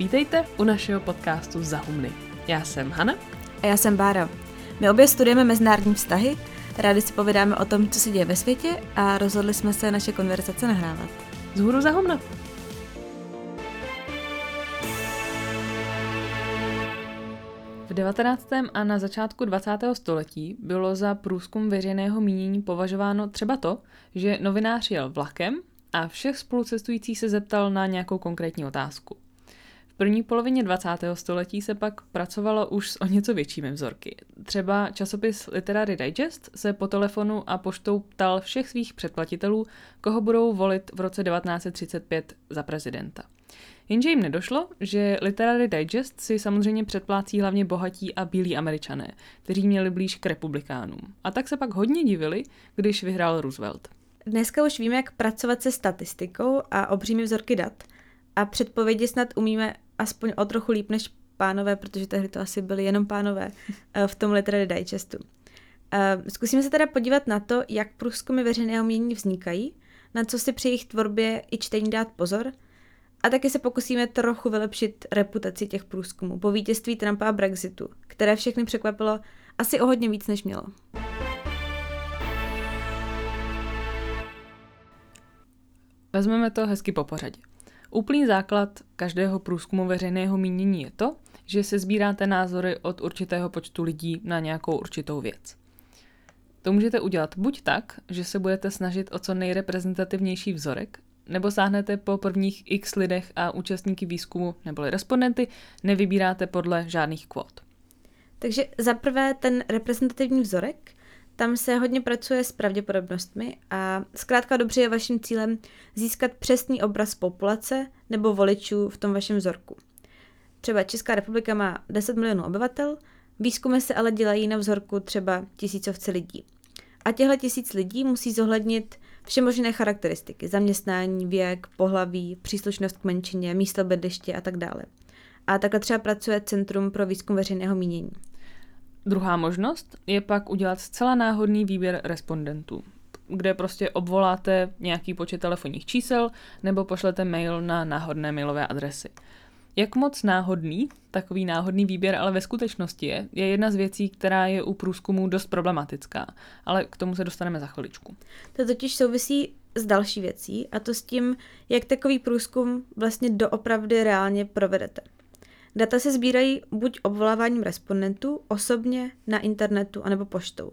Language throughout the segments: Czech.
Vítejte u našeho podcastu Zahumny. Já jsem Hana. A já jsem Bára. My obě studujeme mezinárodní vztahy, rádi si povídáme o tom, co se děje ve světě a rozhodli jsme se naše konverzace nahrávat. Zhůru Zahumna. V 19. a na začátku 20. století bylo za průzkum veřejného mínění považováno třeba to, že novinář jel vlakem a všech spolucestujících se zeptal na nějakou konkrétní otázku. První polovině 20. století se pak pracovalo už s o něco většími vzorky. Třeba časopis Literary Digest se po telefonu a poštou ptal všech svých předplatitelů, koho budou volit v roce 1935 za prezidenta. Jenže jim nedošlo, že Literary Digest si samozřejmě předplácí hlavně bohatí a bílí američané, kteří měli blíž k republikánům. A tak se pak hodně divili, když vyhrál Roosevelt. Dneska už víme, jak pracovat se statistikou a obřími vzorky dat. A předpovědi snad umíme aspoň o trochu líp než pánové, protože tehdy to asi byly jenom pánové eh, v tom Literary Digestu. Eh, zkusíme se teda podívat na to, jak průzkumy veřejného mění vznikají, na co si při jejich tvorbě i čtení dát pozor – a taky se pokusíme trochu vylepšit reputaci těch průzkumů po vítězství Trumpa a Brexitu, které všechny překvapilo asi o hodně víc, než mělo. Vezmeme to hezky po pořadě. Úplný základ každého průzkumu veřejného mínění je to, že se sbíráte názory od určitého počtu lidí na nějakou určitou věc. To můžete udělat buď tak, že se budete snažit o co nejreprezentativnější vzorek nebo sáhnete po prvních x lidech a účastníky výzkumu neboli respondenty nevybíráte podle žádných kvót. Takže za prvé ten reprezentativní vzorek, tam se hodně pracuje s pravděpodobnostmi a zkrátka dobře je vaším cílem získat přesný obraz populace nebo voličů v tom vašem vzorku. Třeba Česká republika má 10 milionů obyvatel, výzkumy se ale dělají na vzorku třeba tisícovce lidí. A těchto tisíc lidí musí zohlednit všemožné charakteristiky, zaměstnání, věk, pohlaví, příslušnost k menšině, místo bydliště a tak dále. A takhle třeba pracuje Centrum pro výzkum veřejného mínění. Druhá možnost je pak udělat zcela náhodný výběr respondentů, kde prostě obvoláte nějaký počet telefonních čísel nebo pošlete mail na náhodné mailové adresy. Jak moc náhodný takový náhodný výběr ale ve skutečnosti je, je jedna z věcí, která je u průzkumu dost problematická, ale k tomu se dostaneme za chviličku. To totiž souvisí s další věcí a to s tím, jak takový průzkum vlastně doopravdy reálně provedete. Data se sbírají buď obvoláváním respondentů, osobně, na internetu, anebo poštou.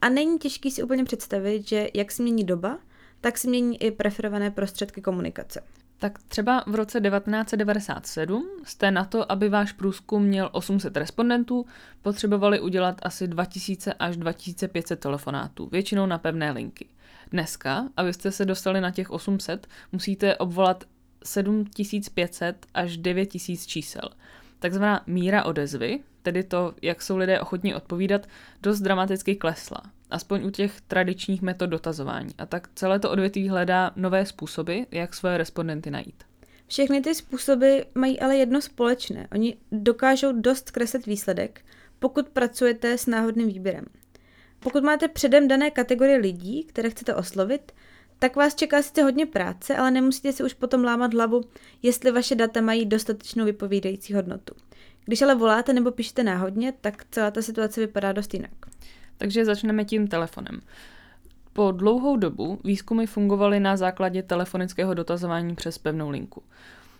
A není těžký si úplně představit, že jak se mění doba, tak se mění i preferované prostředky komunikace. Tak třeba v roce 1997 jste na to, aby váš průzkum měl 800 respondentů, potřebovali udělat asi 2000 až 2500 telefonátů, většinou na pevné linky. Dneska, abyste se dostali na těch 800, musíte obvolat 7500 až 9000 čísel. Takzvaná míra odezvy, tedy to, jak jsou lidé ochotní odpovídat, dost dramaticky klesla aspoň u těch tradičních metod dotazování. A tak celé to odvětví hledá nové způsoby, jak svoje respondenty najít. Všechny ty způsoby mají ale jedno společné. Oni dokážou dost kreslit výsledek, pokud pracujete s náhodným výběrem. Pokud máte předem dané kategorie lidí, které chcete oslovit, tak vás čeká sice hodně práce, ale nemusíte si už potom lámat hlavu, jestli vaše data mají dostatečnou vypovídající hodnotu. Když ale voláte nebo píšete náhodně, tak celá ta situace vypadá dost jinak. Takže začneme tím telefonem. Po dlouhou dobu výzkumy fungovaly na základě telefonického dotazování přes pevnou linku.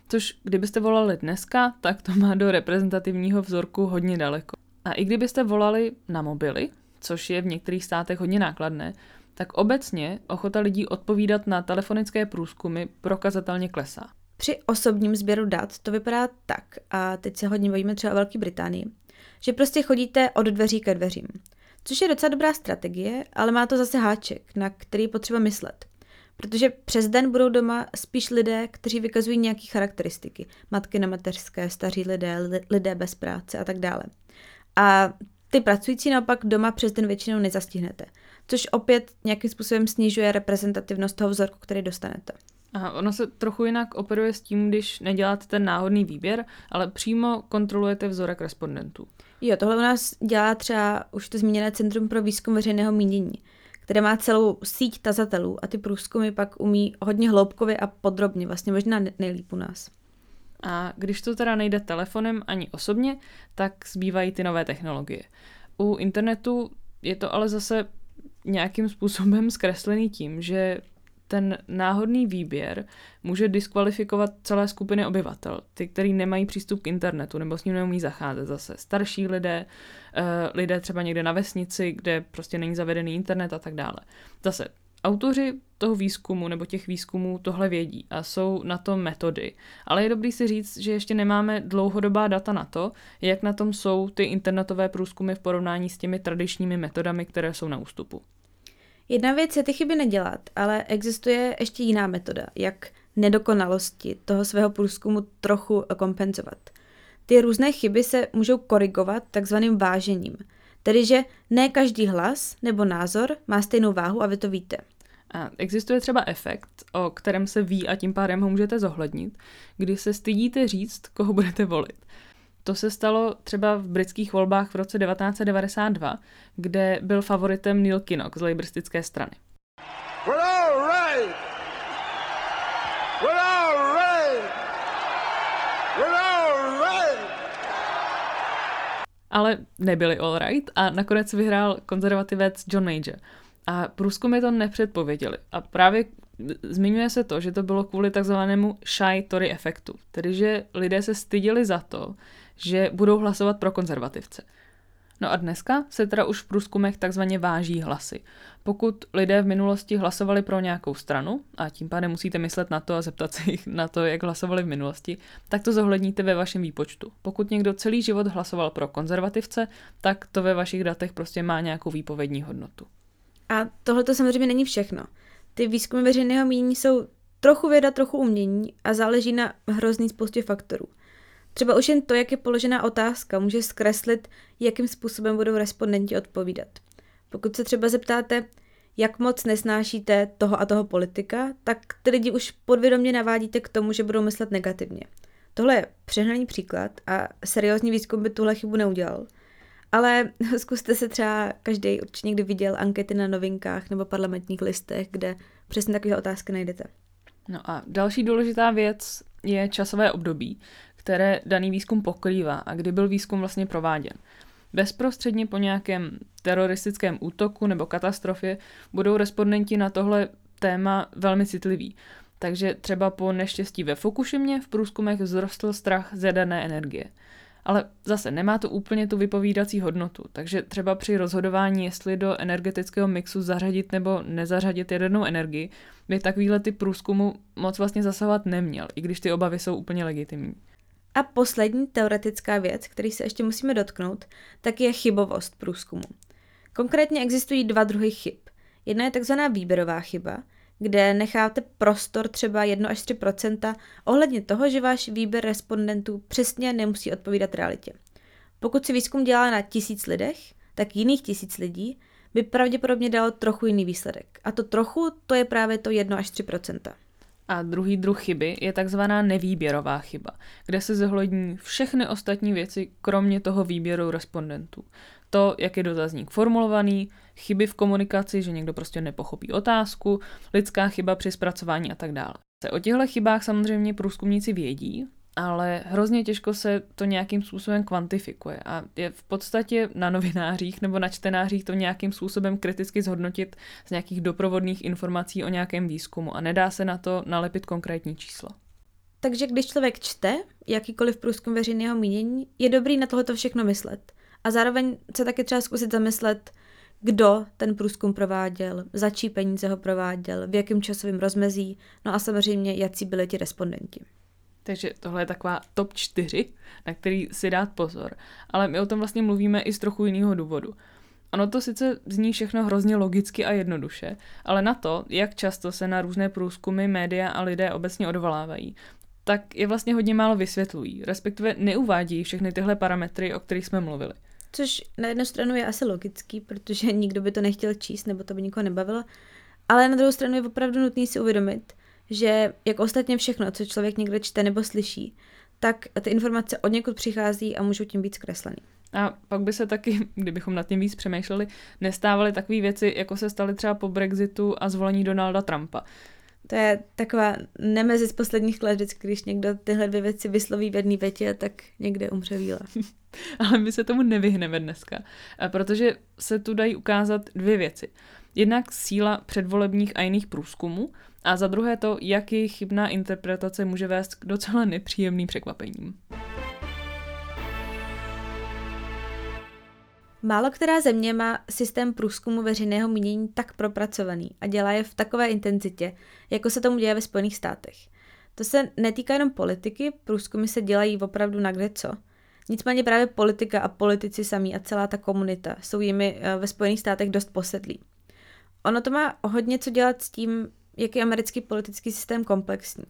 Což kdybyste volali dneska, tak to má do reprezentativního vzorku hodně daleko. A i kdybyste volali na mobily, což je v některých státech hodně nákladné, tak obecně ochota lidí odpovídat na telefonické průzkumy prokazatelně klesá. Při osobním sběru dat to vypadá tak, a teď se hodně bavíme třeba o Velké Británii, že prostě chodíte od dveří ke dveřím. Což je docela dobrá strategie, ale má to zase háček, na který potřeba myslet. Protože přes den budou doma spíš lidé, kteří vykazují nějaké charakteristiky. Matky na mateřské, staří lidé, lidé bez práce a tak dále. A ty pracující naopak doma přes den většinou nezastihnete. Což opět nějakým způsobem snižuje reprezentativnost toho vzorku, který dostanete. Aha, ono se trochu jinak operuje s tím, když neděláte ten náhodný výběr, ale přímo kontrolujete vzorek respondentů. Jo, tohle u nás dělá třeba už to zmíněné Centrum pro výzkum veřejného mínění, které má celou síť tazatelů a ty průzkumy pak umí hodně hloubkově a podrobně, vlastně možná nejlíp u nás. A když to teda nejde telefonem ani osobně, tak zbývají ty nové technologie. U internetu je to ale zase nějakým způsobem zkreslený tím, že ten náhodný výběr může diskvalifikovat celé skupiny obyvatel, ty, kteří nemají přístup k internetu nebo s ním neumí zacházet zase. Starší lidé, uh, lidé třeba někde na vesnici, kde prostě není zavedený internet a tak dále. Zase Autoři toho výzkumu nebo těch výzkumů tohle vědí a jsou na to metody, ale je dobrý si říct, že ještě nemáme dlouhodobá data na to, jak na tom jsou ty internetové průzkumy v porovnání s těmi tradičními metodami, které jsou na ústupu. Jedna věc je ty chyby nedělat, ale existuje ještě jiná metoda, jak nedokonalosti toho svého průzkumu trochu kompenzovat. Ty různé chyby se můžou korigovat takzvaným vážením – Tedy, že ne každý hlas nebo názor má stejnou váhu a vy to víte. A existuje třeba efekt, o kterém se ví a tím pádem ho můžete zohlednit, kdy se stydíte říct, koho budete volit. To se stalo třeba v britských volbách v roce 1992, kde byl favoritem Neil Kinnock z laboristické strany. We're all right. We're all right. We're all right ale nebyli all right a nakonec vyhrál konzervativec John Major. A průzkumy to nepředpověděli. A právě zmiňuje se to, že to bylo kvůli takzvanému shy Tory efektu, tedy že lidé se styděli za to, že budou hlasovat pro konzervativce. No a dneska se teda už v průzkumech takzvaně váží hlasy. Pokud lidé v minulosti hlasovali pro nějakou stranu, a tím pádem musíte myslet na to a zeptat se jich na to, jak hlasovali v minulosti, tak to zohledníte ve vašem výpočtu. Pokud někdo celý život hlasoval pro konzervativce, tak to ve vašich datech prostě má nějakou výpovědní hodnotu. A tohle to samozřejmě není všechno. Ty výzkumy veřejného mínění jsou trochu věda, trochu umění a záleží na hrozný spoustě faktorů. Třeba už jen to, jak je položená otázka, může zkreslit, jakým způsobem budou respondenti odpovídat. Pokud se třeba zeptáte, jak moc nesnášíte toho a toho politika, tak ty lidi už podvědomě navádíte k tomu, že budou myslet negativně. Tohle je přehnaný příklad a seriózní výzkum by tuhle chybu neudělal. Ale zkuste se třeba, každý určitě někdy viděl ankety na novinkách nebo parlamentních listech, kde přesně takové otázky najdete. No a další důležitá věc je časové období, které daný výzkum pokrývá a kdy byl výzkum vlastně prováděn. Bezprostředně po nějakém teroristickém útoku nebo katastrofě budou respondenti na tohle téma velmi citliví. Takže třeba po neštěstí ve Fukushimě v průzkumech vzrostl strach z jaderné energie. Ale zase nemá to úplně tu vypovídací hodnotu, takže třeba při rozhodování, jestli do energetického mixu zařadit nebo nezařadit jadernou energii, by takovýhle ty průzkumu moc vlastně zasahovat neměl, i když ty obavy jsou úplně legitimní. A poslední teoretická věc, který se ještě musíme dotknout, tak je chybovost průzkumu. Konkrétně existují dva druhy chyb. Jedna je takzvaná výběrová chyba, kde necháte prostor třeba 1 až 3% ohledně toho, že váš výběr respondentů přesně nemusí odpovídat realitě. Pokud si výzkum dělá na tisíc lidech, tak jiných tisíc lidí by pravděpodobně dalo trochu jiný výsledek. A to trochu, to je právě to 1 až 3 a druhý druh chyby je takzvaná nevýběrová chyba, kde se zohlední všechny ostatní věci, kromě toho výběru respondentů. To, jak je dotazník formulovaný, chyby v komunikaci, že někdo prostě nepochopí otázku, lidská chyba při zpracování a tak dále. O těchto chybách samozřejmě průzkumníci vědí, ale hrozně těžko se to nějakým způsobem kvantifikuje a je v podstatě na novinářích nebo na čtenářích to nějakým způsobem kriticky zhodnotit z nějakých doprovodných informací o nějakém výzkumu a nedá se na to nalepit konkrétní číslo. Takže když člověk čte jakýkoliv průzkum veřejného mínění, je dobrý na tohoto všechno myslet. A zároveň se také třeba zkusit zamyslet, kdo ten průzkum prováděl, za čí peníze ho prováděl, v jakém časovém rozmezí, no a samozřejmě, jaký byli ti respondenti. Takže tohle je taková top 4, na který si dát pozor. Ale my o tom vlastně mluvíme i z trochu jiného důvodu. Ono to sice zní všechno hrozně logicky a jednoduše, ale na to, jak často se na různé průzkumy média a lidé obecně odvolávají, tak je vlastně hodně málo vysvětlují, respektive neuvádí všechny tyhle parametry, o kterých jsme mluvili. Což na jednu stranu je asi logický, protože nikdo by to nechtěl číst, nebo to by nikoho nebavilo, ale na druhou stranu je opravdu nutný si uvědomit, že jak ostatně všechno, co člověk někde čte nebo slyší, tak ty informace od někud přichází a můžou tím být zkreslený. A pak by se taky, kdybychom nad tím víc přemýšleli, nestávaly takové věci, jako se staly třeba po Brexitu a zvolení Donalda Trumpa. To je taková nemezi z posledních let, vždycky, když někdo tyhle dvě věci vysloví v jedné větě, tak někde umře víla. Ale my se tomu nevyhneme dneska, protože se tu dají ukázat dvě věci. Jednak síla předvolebních a jiných průzkumů a za druhé to, jak jejich chybná interpretace může vést k docela nepříjemným překvapením. Málo která země má systém průzkumu veřejného mínění tak propracovaný a dělá je v takové intenzitě, jako se tomu děje ve Spojených státech. To se netýká jenom politiky, průzkumy se dělají opravdu na kde co. Nicméně právě politika a politici samí a celá ta komunita jsou jimi eh, ve Spojených státech dost posedlí. Ono to má hodně co dělat s tím, jak je americký politický systém komplexní.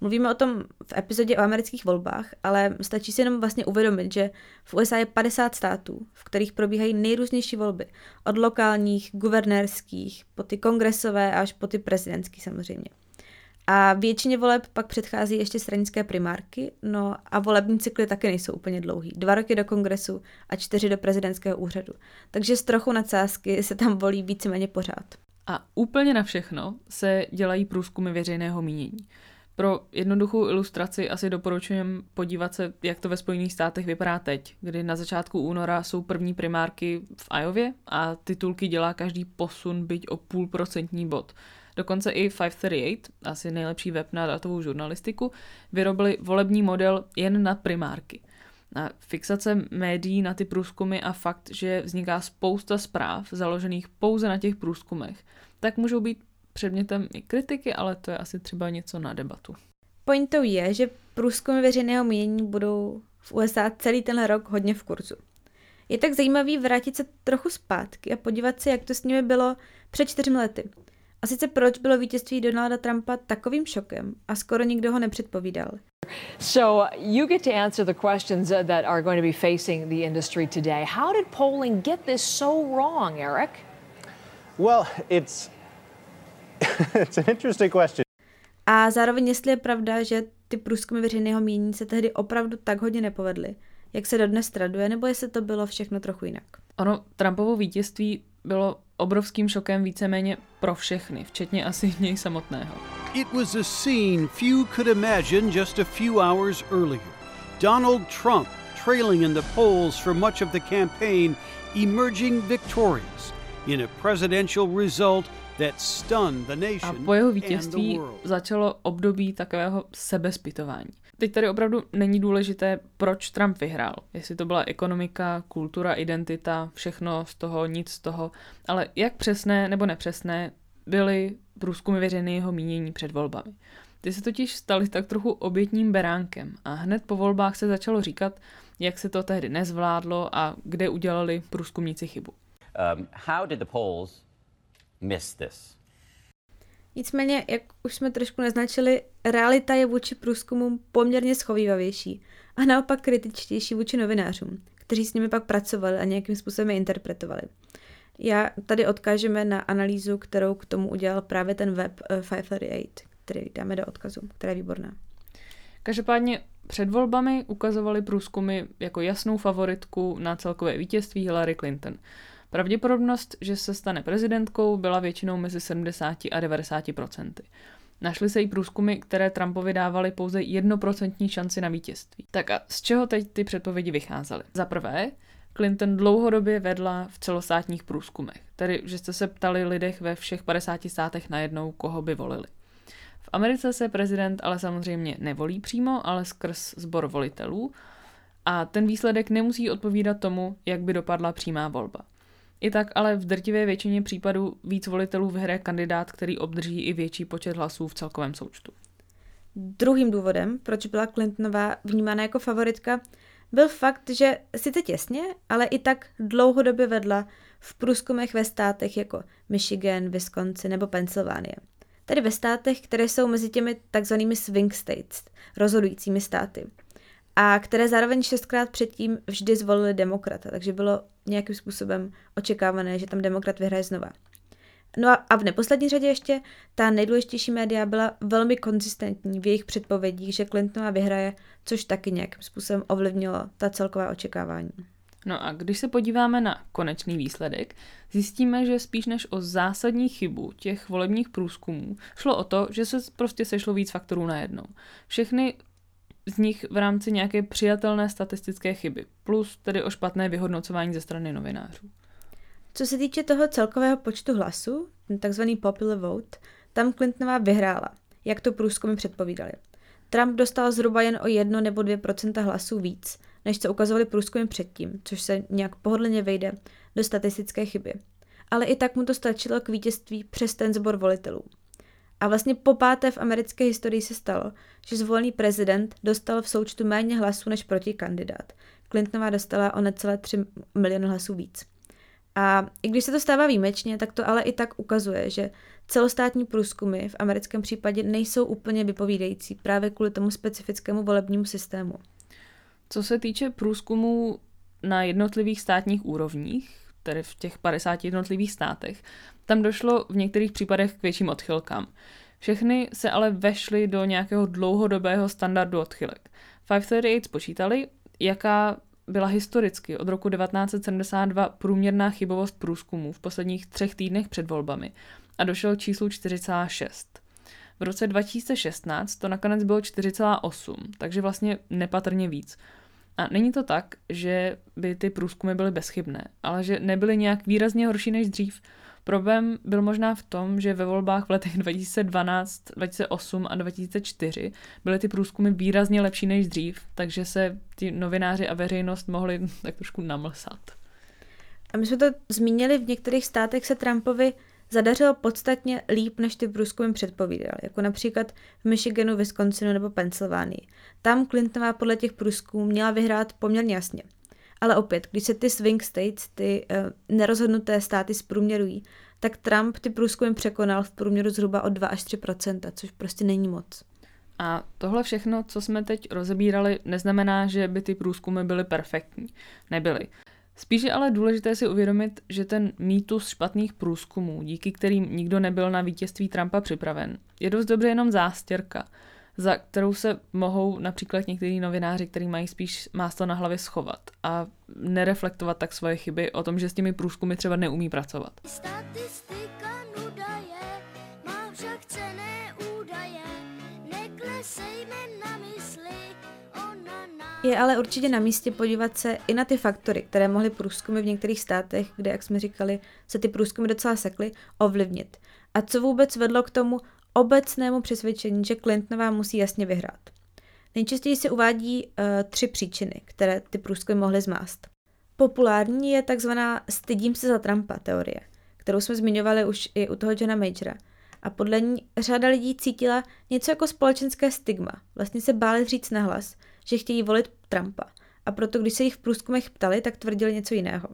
Mluvíme o tom v epizodě o amerických volbách, ale stačí si jenom vlastně uvědomit, že v USA je 50 států, v kterých probíhají nejrůznější volby. Od lokálních, guvernérských, po ty kongresové až po ty prezidentský samozřejmě. A většině voleb pak předchází ještě stranické primárky, no a volební cykly taky nejsou úplně dlouhý. Dva roky do kongresu a čtyři do prezidentského úřadu. Takže s trochu nadsázky se tam volí víceméně pořád. A úplně na všechno se dělají průzkumy veřejného mínění. Pro jednoduchou ilustraci asi doporučujem podívat se, jak to ve Spojených státech vypadá teď, kdy na začátku února jsou první primárky v Iově a titulky dělá každý posun byť o půl procentní bod. Dokonce i 538, asi nejlepší web na datovou žurnalistiku, vyrobili volební model jen na primárky. A fixace médií na ty průzkumy a fakt, že vzniká spousta zpráv založených pouze na těch průzkumech, tak můžou být předmětem i kritiky, ale to je asi třeba něco na debatu. Pointou je, že průzkumy veřejného mínění budou v USA celý ten rok hodně v kurzu. Je tak zajímavý vrátit se trochu zpátky a podívat se, jak to s nimi bylo před čtyřmi lety. A sice proč bylo vítězství Donalda Trumpa takovým šokem a skoro nikdo ho nepředpovídal. So you get to answer the questions that are going to be facing the industry today. How did polling get this so wrong, Eric? Well, it's it's an interesting question. A zároveň, jestli je pravda, že ty průzkumy veřejného mínění se tehdy opravdu tak hodně nepovedly, jak se dodnes traduje, nebo jestli to bylo všechno trochu jinak. Ono, Trumpovo vítězství bylo obrovským šokem víceméně pro všechny, včetně asi něj samotného. It was a scene few could imagine just a few hours earlier. Donald Trump trailing in the polls for much of the campaign, emerging victorious in a presidential result that stunned the nation a po jeho vítězství začalo období takového sebespytování. Teď tady opravdu není důležité, proč Trump vyhrál. Jestli to byla ekonomika, kultura, identita, všechno z toho, nic z toho. Ale jak přesné nebo nepřesné byly průzkumy veřejného mínění před volbami. Ty se totiž staly tak trochu obětním beránkem a hned po volbách se začalo říkat, jak se to tehdy nezvládlo a kde udělali průzkumníci chybu. Um, how did the polls miss this? Nicméně, jak už jsme trošku naznačili, realita je vůči průzkumům poměrně schovývavější a naopak kritičtější vůči novinářům, kteří s nimi pak pracovali a nějakým způsobem je interpretovali. Já tady odkážeme na analýzu, kterou k tomu udělal právě ten web 538, eh, který dáme do odkazu, která je výborná. Každopádně před volbami ukazovali průzkumy jako jasnou favoritku na celkové vítězství Hillary Clinton. Pravděpodobnost, že se stane prezidentkou, byla většinou mezi 70 a 90 procenty. Našly se i průzkumy, které Trumpovi dávaly pouze jednoprocentní šanci na vítězství. Tak a z čeho teď ty předpovědi vycházely? Za prvé, Clinton dlouhodobě vedla v celostátních průzkumech, tedy že jste se ptali lidech ve všech 50 státech najednou, koho by volili. V Americe se prezident ale samozřejmě nevolí přímo, ale skrz sbor volitelů a ten výsledek nemusí odpovídat tomu, jak by dopadla přímá volba. I tak ale v drtivé většině případů víc volitelů vyhraje kandidát, který obdrží i větší počet hlasů v celkovém součtu. Druhým důvodem, proč byla Clintonová vnímána jako favoritka, byl fakt, že sice těsně, ale i tak dlouhodobě vedla v průzkumech ve státech jako Michigan, Wisconsin nebo Pensylvánie. Tedy ve státech, které jsou mezi těmi takzvanými swing states, rozhodujícími státy a které zároveň šestkrát předtím vždy zvolili demokrata, takže bylo nějakým způsobem očekávané, že tam demokrat vyhraje znova. No a, v neposlední řadě ještě ta nejdůležitější média byla velmi konzistentní v jejich předpovědích, že Clintonová vyhraje, což taky nějakým způsobem ovlivnilo ta celková očekávání. No a když se podíváme na konečný výsledek, zjistíme, že spíš než o zásadní chybu těch volebních průzkumů šlo o to, že se prostě sešlo víc faktorů najednou. Všechny z nich v rámci nějaké přijatelné statistické chyby, plus tedy o špatné vyhodnocování ze strany novinářů. Co se týče toho celkového počtu hlasů, takzvaný popular vote, tam Clintonová vyhrála, jak to průzkumy předpovídali. Trump dostal zhruba jen o 1 nebo 2% hlasů víc, než co ukazovali průzkumy předtím, což se nějak pohodlně vejde do statistické chyby. Ale i tak mu to stačilo k vítězství přes ten zbor volitelů. A vlastně po páté v americké historii se stalo, že zvolený prezident dostal v součtu méně hlasů než protikandidát. Clintonová dostala o necelé 3 miliony hlasů víc. A i když se to stává výjimečně, tak to ale i tak ukazuje, že celostátní průzkumy v americkém případě nejsou úplně vypovídající právě kvůli tomu specifickému volebnímu systému. Co se týče průzkumů na jednotlivých státních úrovních, tedy v těch 50 jednotlivých státech, tam došlo v některých případech k větším odchylkám. Všechny se ale vešly do nějakého dlouhodobého standardu odchylek. 538 spočítali, jaká byla historicky od roku 1972 průměrná chybovost průzkumů v posledních třech týdnech před volbami a došel k číslu 4,6. V roce 2016 to nakonec bylo 4,8, takže vlastně nepatrně víc. A není to tak, že by ty průzkumy byly bezchybné, ale že nebyly nějak výrazně horší než dřív. Problém byl možná v tom, že ve volbách v letech 2012, 2008 a 2004 byly ty průzkumy výrazně lepší než dřív, takže se ti novináři a veřejnost mohli tak trošku namlsat. A my jsme to zmínili, v některých státech se Trumpovi zadařilo podstatně líp, než ty průzkumy předpovídaly, jako například v Michiganu, Wisconsinu nebo Pensylvánii. Tam Clintonová podle těch průzkumů měla vyhrát poměrně jasně. Ale opět, když se ty swing states, ty uh, nerozhodnuté státy zprůměrují, tak Trump ty průzkumy překonal v průměru zhruba o 2 až 3% což prostě není moc. A tohle všechno, co jsme teď rozebírali, neznamená, že by ty průzkumy byly perfektní. Nebyly. Spíš je ale důležité si uvědomit, že ten mýtus špatných průzkumů, díky kterým nikdo nebyl na vítězství Trumpa připraven, je dost dobře jenom zástěrka, za kterou se mohou například někteří novináři, kteří mají spíš máslo na hlavě schovat a nereflektovat tak svoje chyby o tom, že s těmi průzkumy třeba neumí pracovat. Statistika nuda je, má však cené údaje, neklesejme na mysli, je ale určitě na místě podívat se i na ty faktory, které mohly průzkumy v některých státech, kde, jak jsme říkali, se ty průzkumy docela sekly, ovlivnit. A co vůbec vedlo k tomu obecnému přesvědčení, že Clintonová musí jasně vyhrát. Nejčastěji se uvádí uh, tři příčiny, které ty průzkumy mohly zmást. Populární je takzvaná stydím se za Trumpa teorie, kterou jsme zmiňovali už i u toho Johna Majora. A podle ní řada lidí cítila něco jako společenské stigma. Vlastně se báli říct nahlas, že chtějí volit Trumpa. A proto, když se jich v průzkumech ptali, tak tvrdili něco jiného.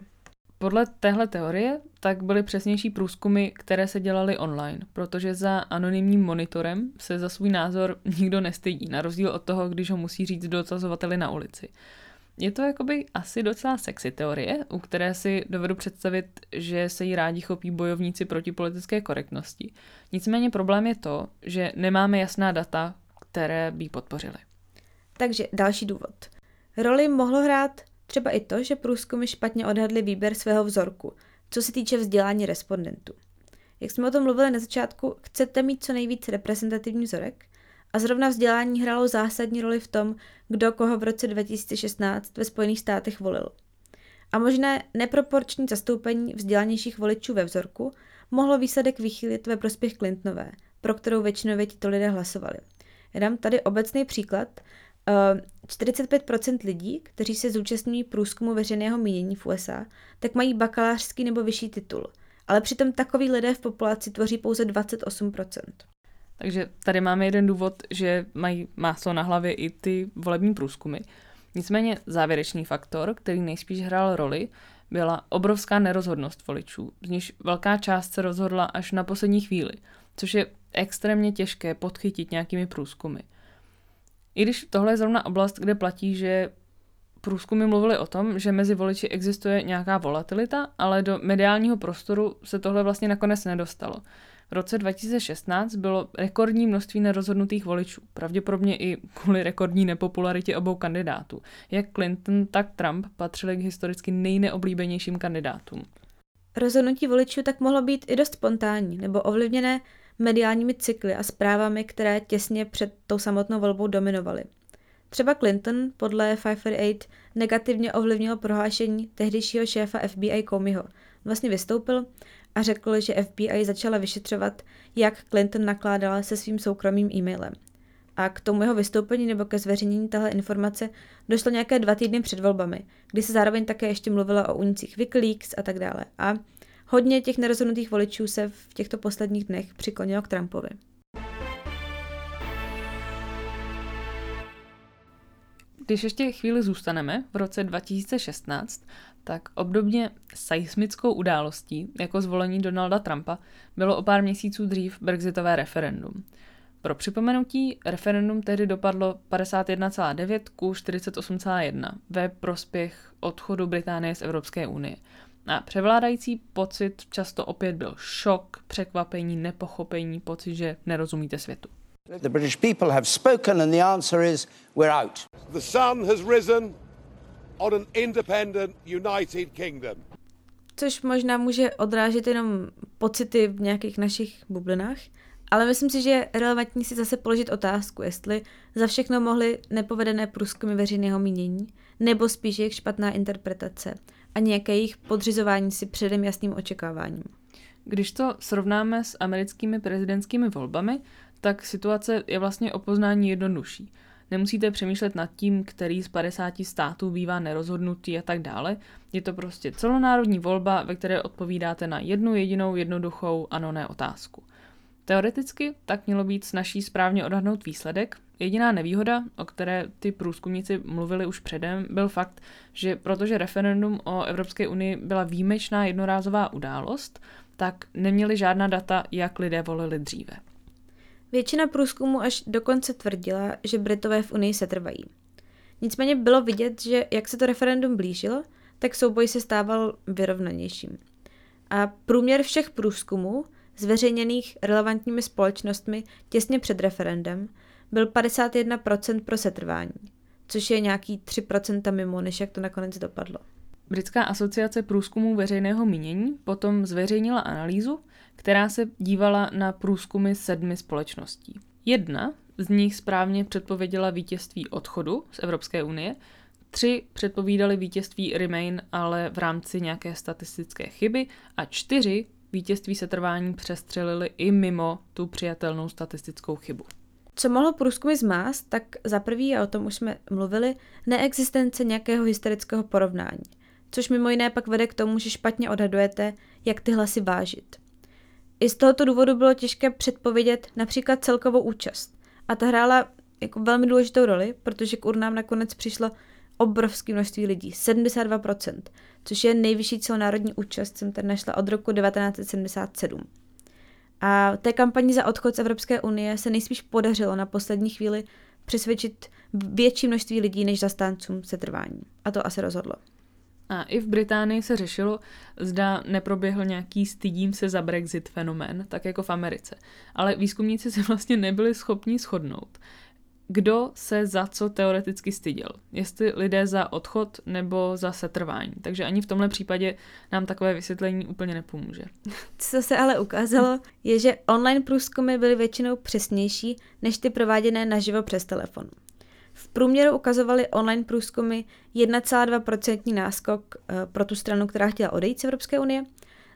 Podle téhle teorie tak byly přesnější průzkumy, které se dělaly online, protože za anonymním monitorem se za svůj názor nikdo nestydí, na rozdíl od toho, když ho musí říct dotazovateli na ulici. Je to jakoby asi docela sexy teorie, u které si dovedu představit, že se jí rádi chopí bojovníci proti politické korektnosti. Nicméně problém je to, že nemáme jasná data, které by podpořily. Takže další důvod. Roli mohlo hrát třeba i to, že průzkumy špatně odhadly výběr svého vzorku, co se týče vzdělání respondentů. Jak jsme o tom mluvili na začátku, chcete mít co nejvíc reprezentativní vzorek a zrovna vzdělání hrálo zásadní roli v tom, kdo koho v roce 2016 ve Spojených státech volil. A možné neproporční zastoupení vzdělanějších voličů ve vzorku mohlo výsledek vychýlit ve prospěch Clintonové, pro kterou většinově tito lidé hlasovali. Já dám tady obecný příklad 45% lidí, kteří se zúčastňují průzkumu veřejného mínění v USA, tak mají bakalářský nebo vyšší titul. Ale přitom takový lidé v populaci tvoří pouze 28%. Takže tady máme jeden důvod, že mají máslo na hlavě i ty volební průzkumy. Nicméně závěrečný faktor, který nejspíš hrál roli, byla obrovská nerozhodnost voličů, z níž velká část se rozhodla až na poslední chvíli, což je extrémně těžké podchytit nějakými průzkumy. I když tohle je zrovna oblast, kde platí, že průzkumy mluvily o tom, že mezi voliči existuje nějaká volatilita, ale do mediálního prostoru se tohle vlastně nakonec nedostalo. V roce 2016 bylo rekordní množství nerozhodnutých voličů, pravděpodobně i kvůli rekordní nepopularitě obou kandidátů. Jak Clinton, tak Trump patřili k historicky nejneoblíbenějším kandidátům. Rozhodnutí voličů tak mohlo být i dost spontánní nebo ovlivněné mediálními cykly a zprávami, které těsně před tou samotnou volbou dominovaly. Třeba Clinton podle 548 negativně ovlivnil prohlášení tehdejšího šéfa FBI Comeyho. Vlastně vystoupil a řekl, že FBI začala vyšetřovat, jak Clinton nakládala se svým soukromým e-mailem. A k tomu jeho vystoupení nebo ke zveřejnění téhle informace došlo nějaké dva týdny před volbami, kdy se zároveň také ještě mluvilo o unicích Wikileaks a tak dále. A hodně těch nerozhodnutých voličů se v těchto posledních dnech přiklonilo k Trumpovi. Když ještě chvíli zůstaneme v roce 2016, tak obdobně seismickou událostí jako zvolení Donalda Trumpa bylo o pár měsíců dřív brexitové referendum. Pro připomenutí, referendum tehdy dopadlo 51,9 ku 48,1 ve prospěch odchodu Británie z Evropské unie. A převládající pocit často opět byl šok, překvapení, nepochopení, pocit, že nerozumíte světu. The British people have spoken and the answer is we're out. The sun has risen on an independent United Kingdom. Což možná může odrážet jenom pocity v nějakých našich bublinách, ale myslím si, že je relevantní si zase položit otázku, jestli za všechno mohly nepovedené průzkumy veřejného mínění, nebo spíš jejich špatná interpretace a nějaké jejich podřizování si předem jasným očekáváním. Když to srovnáme s americkými prezidentskými volbami, tak situace je vlastně o poznání jednodušší. Nemusíte přemýšlet nad tím, který z 50 států bývá nerozhodnutý a tak dále. Je to prostě celonárodní volba, ve které odpovídáte na jednu jedinou jednoduchou ano ne otázku. Teoreticky tak mělo být snaží správně odhadnout výsledek. Jediná nevýhoda, o které ty průzkumníci mluvili už předem, byl fakt, že protože referendum o Evropské unii byla výjimečná jednorázová událost, tak neměli žádná data, jak lidé volili dříve. Většina průzkumu až dokonce tvrdila, že Britové v Unii setrvají. Nicméně bylo vidět, že jak se to referendum blížilo, tak souboj se stával vyrovnanějším. A průměr všech průzkumů, zveřejněných relevantními společnostmi těsně před referendem, byl 51% pro setrvání, což je nějaký 3% mimo, než jak to nakonec dopadlo. Britská asociace průzkumů veřejného mínění potom zveřejnila analýzu, která se dívala na průzkumy sedmi společností. Jedna z nich správně předpověděla vítězství odchodu z Evropské unie, tři předpovídali vítězství Remain, ale v rámci nějaké statistické chyby a čtyři vítězství setrvání přestřelili i mimo tu přijatelnou statistickou chybu. Co mohlo průzkumy zmást, tak za prvý, a o tom už jsme mluvili, neexistence nějakého historického porovnání, což mimo jiné pak vede k tomu, že špatně odhadujete, jak ty hlasy vážit. I z tohoto důvodu bylo těžké předpovědět například celkovou účast. A ta hrála jako velmi důležitou roli, protože k urnám nakonec přišlo obrovské množství lidí, 72%, což je nejvyšší celonárodní účast, jsem tady našla od roku 1977. A té kampani za odchod z Evropské unie se nejspíš podařilo na poslední chvíli přesvědčit větší množství lidí než zastáncům setrvání. A to asi rozhodlo. A i v Británii se řešilo, zda neproběhl nějaký stydím se za Brexit fenomén, tak jako v Americe. Ale výzkumníci se vlastně nebyli schopni shodnout. Kdo se za co teoreticky styděl? Jestli lidé za odchod nebo za setrvání. Takže ani v tomhle případě nám takové vysvětlení úplně nepomůže. Co se ale ukázalo, je, že online průzkumy byly většinou přesnější než ty prováděné naživo přes telefon. V průměru ukazovaly online průzkumy 1,2% náskok eh, pro tu stranu, která chtěla odejít z Evropské unie,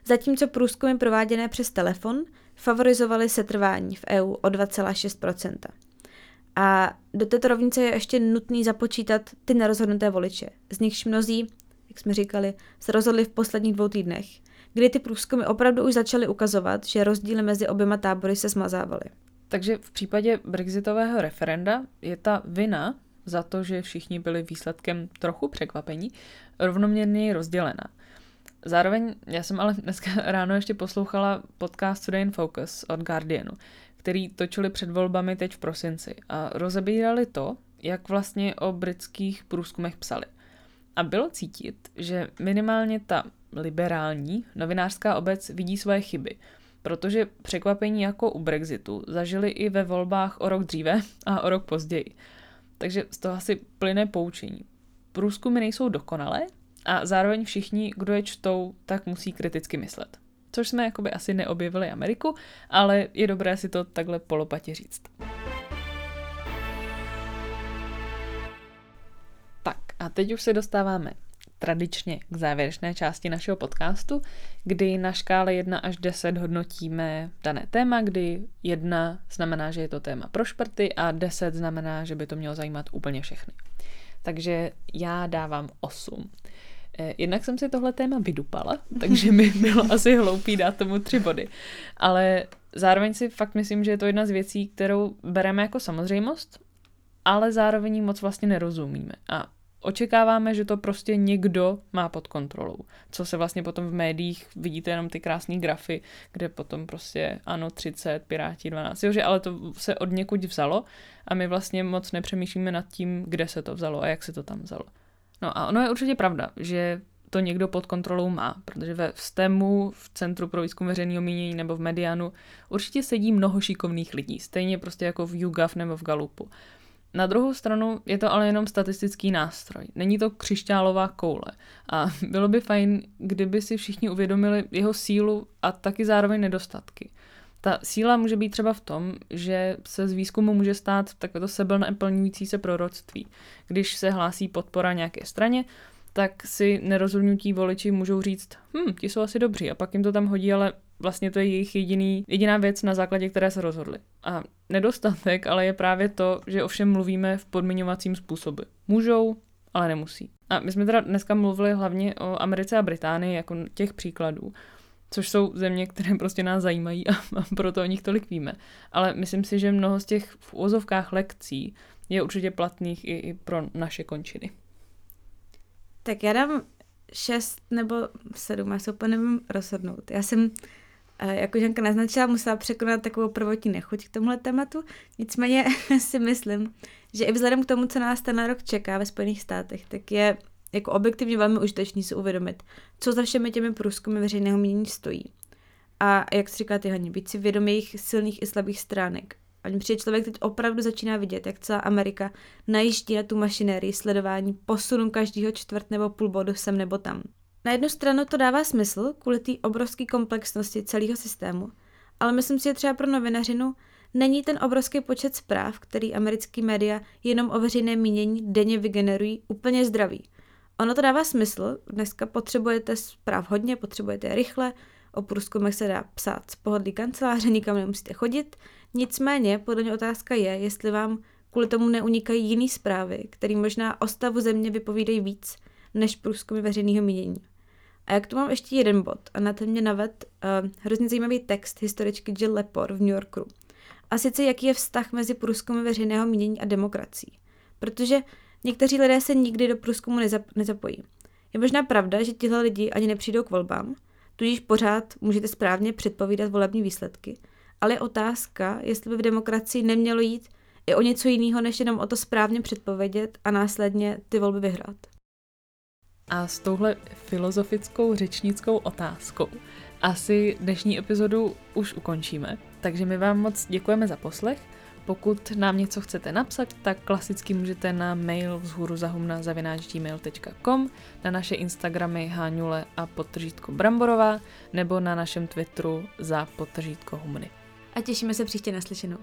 zatímco průzkumy prováděné přes telefon favorizovaly setrvání v EU o 2,6%. A do této rovnice je ještě nutný započítat ty nerozhodnuté voliče, z nichž mnozí, jak jsme říkali, se rozhodli v posledních dvou týdnech, kdy ty průzkumy opravdu už začaly ukazovat, že rozdíly mezi oběma tábory se smazávaly. Takže v případě brexitového referenda je ta vina za to, že všichni byli výsledkem trochu překvapení, rovnoměrně rozdělena. Zároveň já jsem ale dneska ráno ještě poslouchala podcast Today in Focus od Guardianu, který točili před volbami teď v prosinci a rozebírali to, jak vlastně o britských průzkumech psali. A bylo cítit, že minimálně ta liberální novinářská obec vidí svoje chyby – protože překvapení jako u Brexitu zažili i ve volbách o rok dříve a o rok později. Takže z toho asi plyne poučení. Průzkumy nejsou dokonalé a zároveň všichni, kdo je čtou, tak musí kriticky myslet. Což jsme jakoby asi neobjevili Ameriku, ale je dobré si to takhle polopatě říct. Tak a teď už se dostáváme tradičně k závěrečné části našeho podcastu, kdy na škále 1 až 10 hodnotíme dané téma, kdy 1 znamená, že je to téma pro šprty a 10 znamená, že by to mělo zajímat úplně všechny. Takže já dávám 8. Eh, jednak jsem si tohle téma vydupala, takže mi bylo asi hloupý dát tomu tři body. Ale zároveň si fakt myslím, že je to jedna z věcí, kterou bereme jako samozřejmost, ale zároveň moc vlastně nerozumíme. A očekáváme, že to prostě někdo má pod kontrolou. Co se vlastně potom v médiích vidíte jenom ty krásné grafy, kde potom prostě ano 30, Piráti 12, jo, že ale to se od někud vzalo a my vlastně moc nepřemýšlíme nad tím, kde se to vzalo a jak se to tam vzalo. No a ono je určitě pravda, že to někdo pod kontrolou má, protože ve STEMu, v Centru pro výzkum veřejného mínění nebo v Medianu určitě sedí mnoho šikovných lidí, stejně prostě jako v YouGov nebo v Galupu. Na druhou stranu je to ale jenom statistický nástroj. Není to křišťálová koule. A bylo by fajn, kdyby si všichni uvědomili jeho sílu a taky zároveň nedostatky. Ta síla může být třeba v tom, že se z výzkumu může stát takové to naplňující se proroctví. Když se hlásí podpora nějaké straně, tak si nerozhodnutí voliči můžou říct, hm, ti jsou asi dobří a pak jim to tam hodí, ale vlastně to je jejich jediný, jediná věc, na základě které se rozhodli. A nedostatek ale je právě to, že ovšem mluvíme v podmiňovacím způsobu. Můžou, ale nemusí. A my jsme teda dneska mluvili hlavně o Americe a Británii jako těch příkladů, což jsou země, které prostě nás zajímají a, proto o nich tolik víme. Ale myslím si, že mnoho z těch v úvozovkách lekcí je určitě platných i, i pro naše končiny. Tak já dám šest nebo sedm, já se úplně nevím rozhodnout. Já jsem jako Žanka naznačila, musela překonat takovou prvotní nechuť k tomuhle tématu. Nicméně si myslím, že i vzhledem k tomu, co nás ten rok čeká ve Spojených státech, tak je jako objektivně velmi užitečný si uvědomit, co za všemi těmi průzkumy veřejného mínění stojí. A jak si říká ty Haně, být si vědomý jejich silných i slabých stránek. A mi přijde člověk teď opravdu začíná vidět, jak celá Amerika najíždí na tu mašinérii sledování posunu každého čtvrt nebo půl bodu sem nebo tam. Na jednu stranu to dává smysl kvůli té obrovské komplexnosti celého systému, ale myslím si, že třeba pro novinařinu není ten obrovský počet zpráv, který americký média jenom o veřejné mínění denně vygenerují, úplně zdravý. Ono to dává smysl, dneska potřebujete zpráv hodně, potřebujete je rychle, o průzkumech se dá psát z pohodlí kanceláře, nikam nemusíte chodit, nicméně podle mě otázka je, jestli vám kvůli tomu neunikají jiné zprávy, které možná o stavu země vypovídají víc, než průzkumy veřejného mínění. A jak tu mám ještě jeden bod, a na ten mě naved uh, hrozně zajímavý text historičky Jill Lepore v New Yorku. A sice jaký je vztah mezi průzkumy veřejného mínění a demokracií. Protože někteří lidé se nikdy do průzkumu nezap- nezapojí. Je možná pravda, že tihle lidi ani nepřijdou k volbám, tudíž pořád můžete správně předpovídat volební výsledky, ale je otázka, jestli by v demokracii nemělo jít i o něco jiného, než jenom o to správně předpovědět a následně ty volby vyhrát. A s touhle filozofickou řečnickou otázkou asi dnešní epizodu už ukončíme. Takže my vám moc děkujeme za poslech. Pokud nám něco chcete napsat, tak klasicky můžete na mail vzhůru zahumna gmail.com, na naše Instagramy Háňule a potržítko Bramborová, nebo na našem Twitteru za potržítko Humny. A těšíme se příště naslyšenou.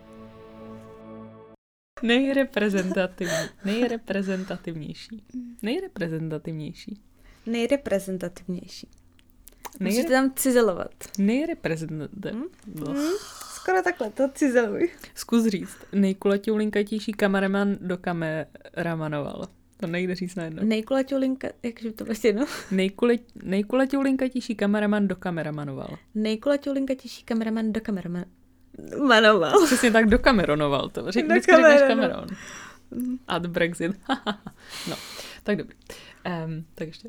Nejreprezentativní, nejreprezentativnější. Nejreprezentativnější. Nejreprezentativnější. Nejre... Můžete tam cizelovat. Nejreprezentativnější. Hmm? Skoro takhle, to cizeluj. Zkus říct. Nejkulatěulinkatější kameraman do kameramanoval. To nejde říct najednou. Nejkulatěulinka, jakže to vlastně no? Nejkule, nejkulatěulinkatější kameraman do kameramanoval. Nejkulatěulinkatější kameraman do kameraman Manoval. Přesně tak dokameronoval to. Řek, do vždycky řekneš Cameron. Ad Brexit. no, tak dobrý. Um, tak ještě